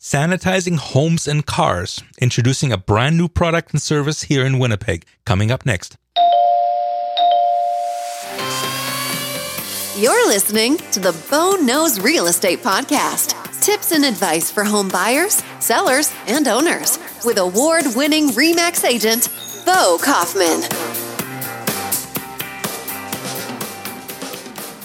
sanitizing homes and cars, introducing a brand new product and service here in Winnipeg. Coming up next. You're listening to the Bo Knows Real Estate Podcast. Tips and advice for home buyers, sellers, and owners with award winning REMAX agent, Bo Kauffmann.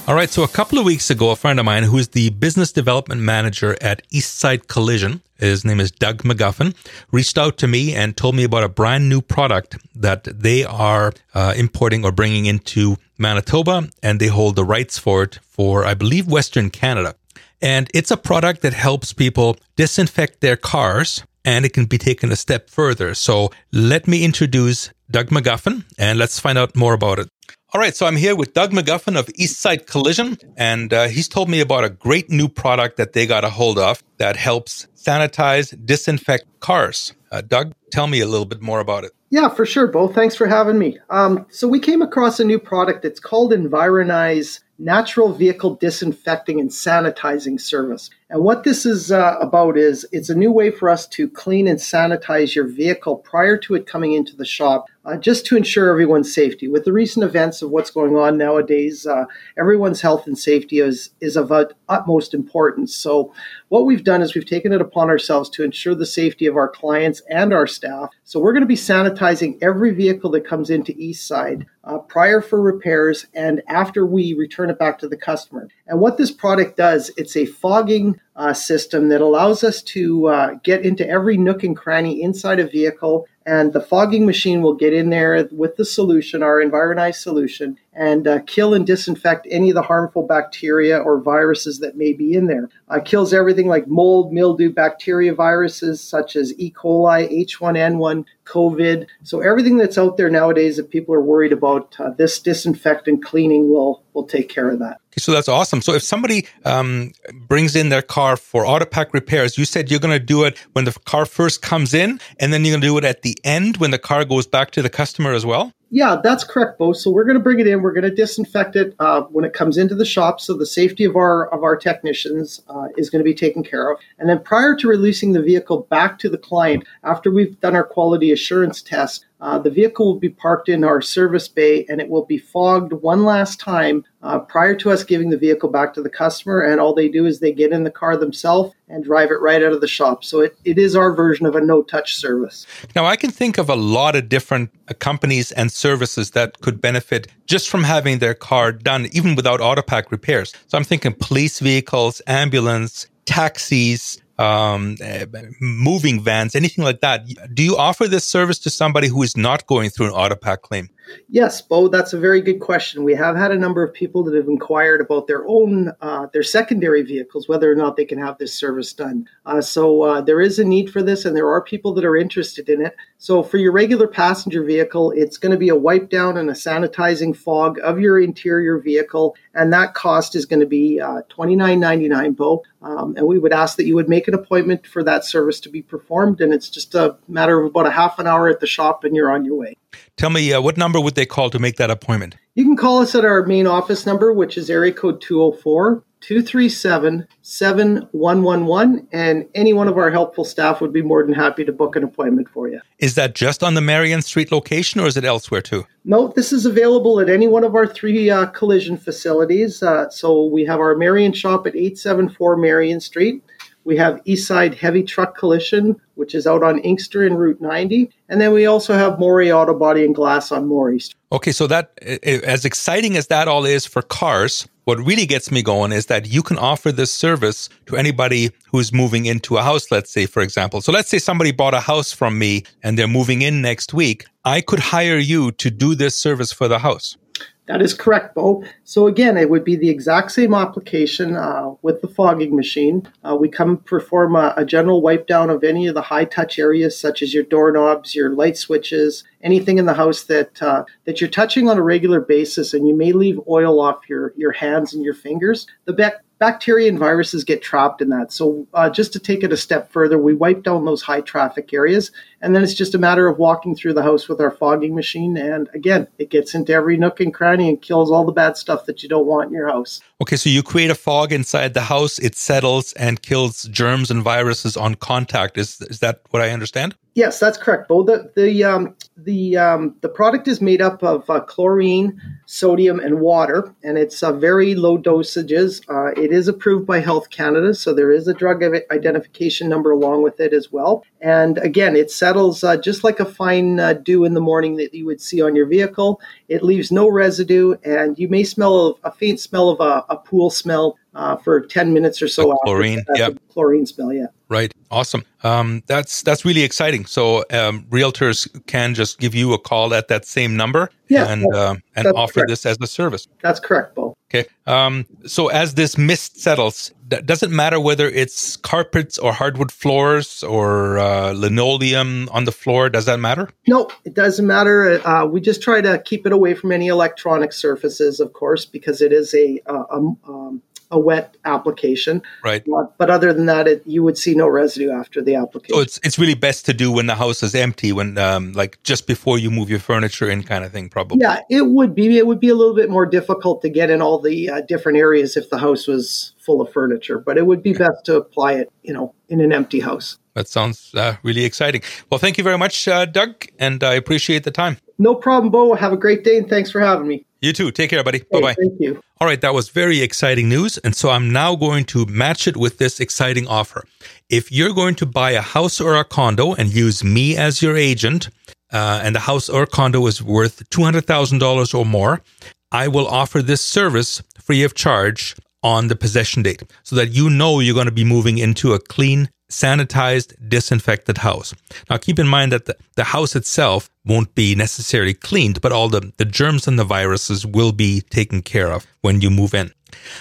All right, so a couple of weeks ago, a friend of mine who is the business development manager at Eastside Collision, his name is Doug McGuffin, reached out to me and told me about a brand new product that they are uh, importing or bringing into Manitoba, and they hold the rights for it for, I believe, Western Canada. And it's a product that helps people disinfect their cars and it can be taken a step further. So let me introduce Doug McGuffin and let's find out more about it. All right, so I'm here with Doug McGuffin of Eastside Collision, and uh, he's told me about a great new product that they got a hold of that helps sanitize, disinfect cars. Uh, Doug, tell me a little bit more about it. Yeah, for sure, Bo. Thanks for having me. Um, so we came across a new product. It's called Environize Natural Vehicle Disinfecting and Sanitizing Service. And what this is uh, about is it's a new way for us to clean and sanitize your vehicle prior to it coming into the shop, uh, just to ensure everyone's safety. With the recent events of what's going on nowadays, uh, everyone's health and safety is is of utmost importance. So, what we've done is we've taken it upon ourselves to ensure the safety of our clients and our staff. So, we're going to be sanitizing every vehicle that comes into Eastside uh, prior for repairs and after we return it back to the customer. And what this product does, it's a fogging uh, system that allows us to uh, get into every nook and cranny inside a vehicle. And the fogging machine will get in there with the solution, our Environize solution, and uh, kill and disinfect any of the harmful bacteria or viruses that may be in there. Uh, kills everything like mold, mildew, bacteria viruses such as E. coli, H1N1, COVID. So everything that's out there nowadays that people are worried about, uh, this disinfectant cleaning will will take care of that. So that's awesome. So if somebody um, brings in their car for Autopac repairs, you said you're going to do it when the car first comes in, and then you're going to do it at the end when the car goes back to the customer as well. Yeah, that's correct, Bo. So we're going to bring it in. We're going to disinfect it uh, when it comes into the shop, so the safety of our of our technicians uh, is going to be taken care of. And then prior to releasing the vehicle back to the client, after we've done our quality assurance test, uh, the vehicle will be parked in our service bay and it will be fogged one last time uh, prior to us giving the vehicle back to the customer. And all they do is they get in the car themselves and drive it right out of the shop. So it, it is our version of a no touch service. Now, I can think of a lot of different uh, companies and services that could benefit just from having their car done, even without Autopac repairs. So I'm thinking police vehicles, ambulance, taxis, um, moving vans, anything like that. Do you offer this service to somebody who is not going through an Autopac claim? Yes, Bo, that's a very good question. We have had a number of people that have inquired about their own, uh, their secondary vehicles, whether or not they can have this service done. Uh, so uh, there is a need for this, and there are people that are interested in it. So for your regular passenger vehicle, it's going to be a wipe down and a sanitizing fog of your interior vehicle, and that cost is going to be uh, twenty nine ninety nine, Bo. Um, and we would ask that you would make an appointment for that service to be performed, and it's just a matter of about a half an hour at the shop, and you're on your way. Tell me, uh, what number would they call to make that appointment? You can call us at our main office number, which is area code 204 237 7111, and any one of our helpful staff would be more than happy to book an appointment for you. Is that just on the Marion Street location or is it elsewhere too? No, this is available at any one of our three uh, collision facilities. Uh, so we have our Marion shop at 874 Marion Street. We have Eastside Heavy Truck Collision, which is out on Inkster and Route 90. And then we also have Morey Auto Body and Glass on Morey Street. Okay, so that, as exciting as that all is for cars, what really gets me going is that you can offer this service to anybody who's moving into a house, let's say, for example. So let's say somebody bought a house from me and they're moving in next week. I could hire you to do this service for the house. That is correct, Bo. So again, it would be the exact same application uh, with the fogging machine. Uh, we come perform a, a, general wipe down of any of the high touch areas, such as your doorknobs, your light switches, anything in the house that uh, that you're touching on a regular basis, and you may leave oil off your your hands and your fingers. The bec- bacteria and viruses get trapped in that. So, uh, just to take it a step further, we wipe down those high traffic areas And then it's just a matter of walking through the house with our fogging machine. And again, it gets into every nook and cranny and kills all the bad stuff that you don't want in your house. Okay, so you create a fog inside the house, it settles and kills germs and viruses on contact. Is is that what I understand? Yes, that's correct, Bo. The the um, the um, the product is made up of uh, chlorine, sodium, and water, and it's uh, very low dosages. Uh, it is approved by Health Canada, so there is a drug identification number along with it as well. And again, it settles uh, just like a fine uh, dew in the morning that you would see on your vehicle. It leaves no residue, and you may smell a, a faint smell of a, a pool smell uh, for 10 minutes or so. chlorine, yeah. Chlorine smell, yeah. Right. Awesome. Um, that's that's really exciting. So um, realtors can just give you a call at that same number yeah, and uh, and offer correct. this as a service. That's correct, Bo. Okay. Um, so as this mist settles, does it matter whether it's carpets or hardwood floors or uh, linoleum on the floor? Does that matter? No, it doesn't matter. Uh, we just try to keep it away from any electronic surfaces, of course, because it is a, a, a um, a wet application. Right. But other than that, it, you would see no residue after the application. So it's it's really best to do when the house is empty, when um, like just before you move your furniture in, kind of thing, probably. Yeah, it would be. It would be a little bit more difficult to get in all the uh, different areas if the house was full of furniture. But it would be best to apply it, you know, in an empty house. That sounds uh, really exciting. Well, thank you very much, uh, Doug, and I appreciate the time. No problem, Bo. Have a great day, and thanks for having me. You too. Take care, buddy. Hey, bye bye. Thank you. All right, that was very exciting news. And so I'm now going to match it with this exciting offer. If you're going to buy a house or a condo and use me as your agent, uh, and the house or condo is worth $200,000 or more, I will offer this service free of charge on the possession date so that you know you're going to be moving into a clean, sanitized, disinfected house. Now, keep in mind that the, the house itself won't be necessarily cleaned, but all the, the germs and the viruses will be taken care of when you move in.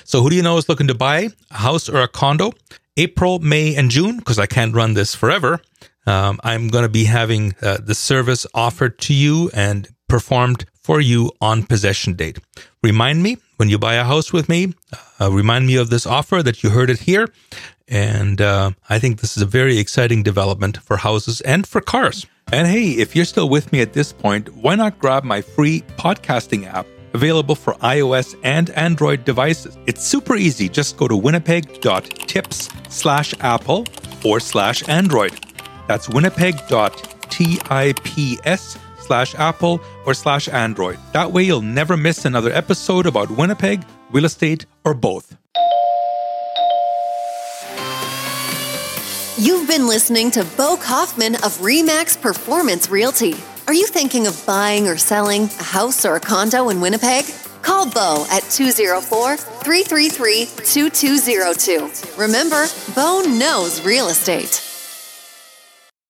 So, who do you know is looking to buy a house or a condo? April, May, and June, because I can't run this forever. Um, I'm going to be having uh, the service offered to you and performed for you on possession date. Remind me when you buy a house with me, uh, remind me of this offer that you heard it here. And uh, I think this is a very exciting development for houses and for cars. And hey, if you're still with me at this point, why not grab my free podcasting app? Available for iOS and Android devices. It's super easy. Just go to winnipeg.tips slash apple or slash Android. That's winnipeg.tips slash Apple or slash Android. That way you'll never miss another episode about Winnipeg, real estate, or both. You've been listening to Bo Kauffmann of REMAX Performance Realty. Are you thinking of buying or selling a house or a condo in Winnipeg? Call Bo at 204 333 2202. Remember, Bo knows real estate.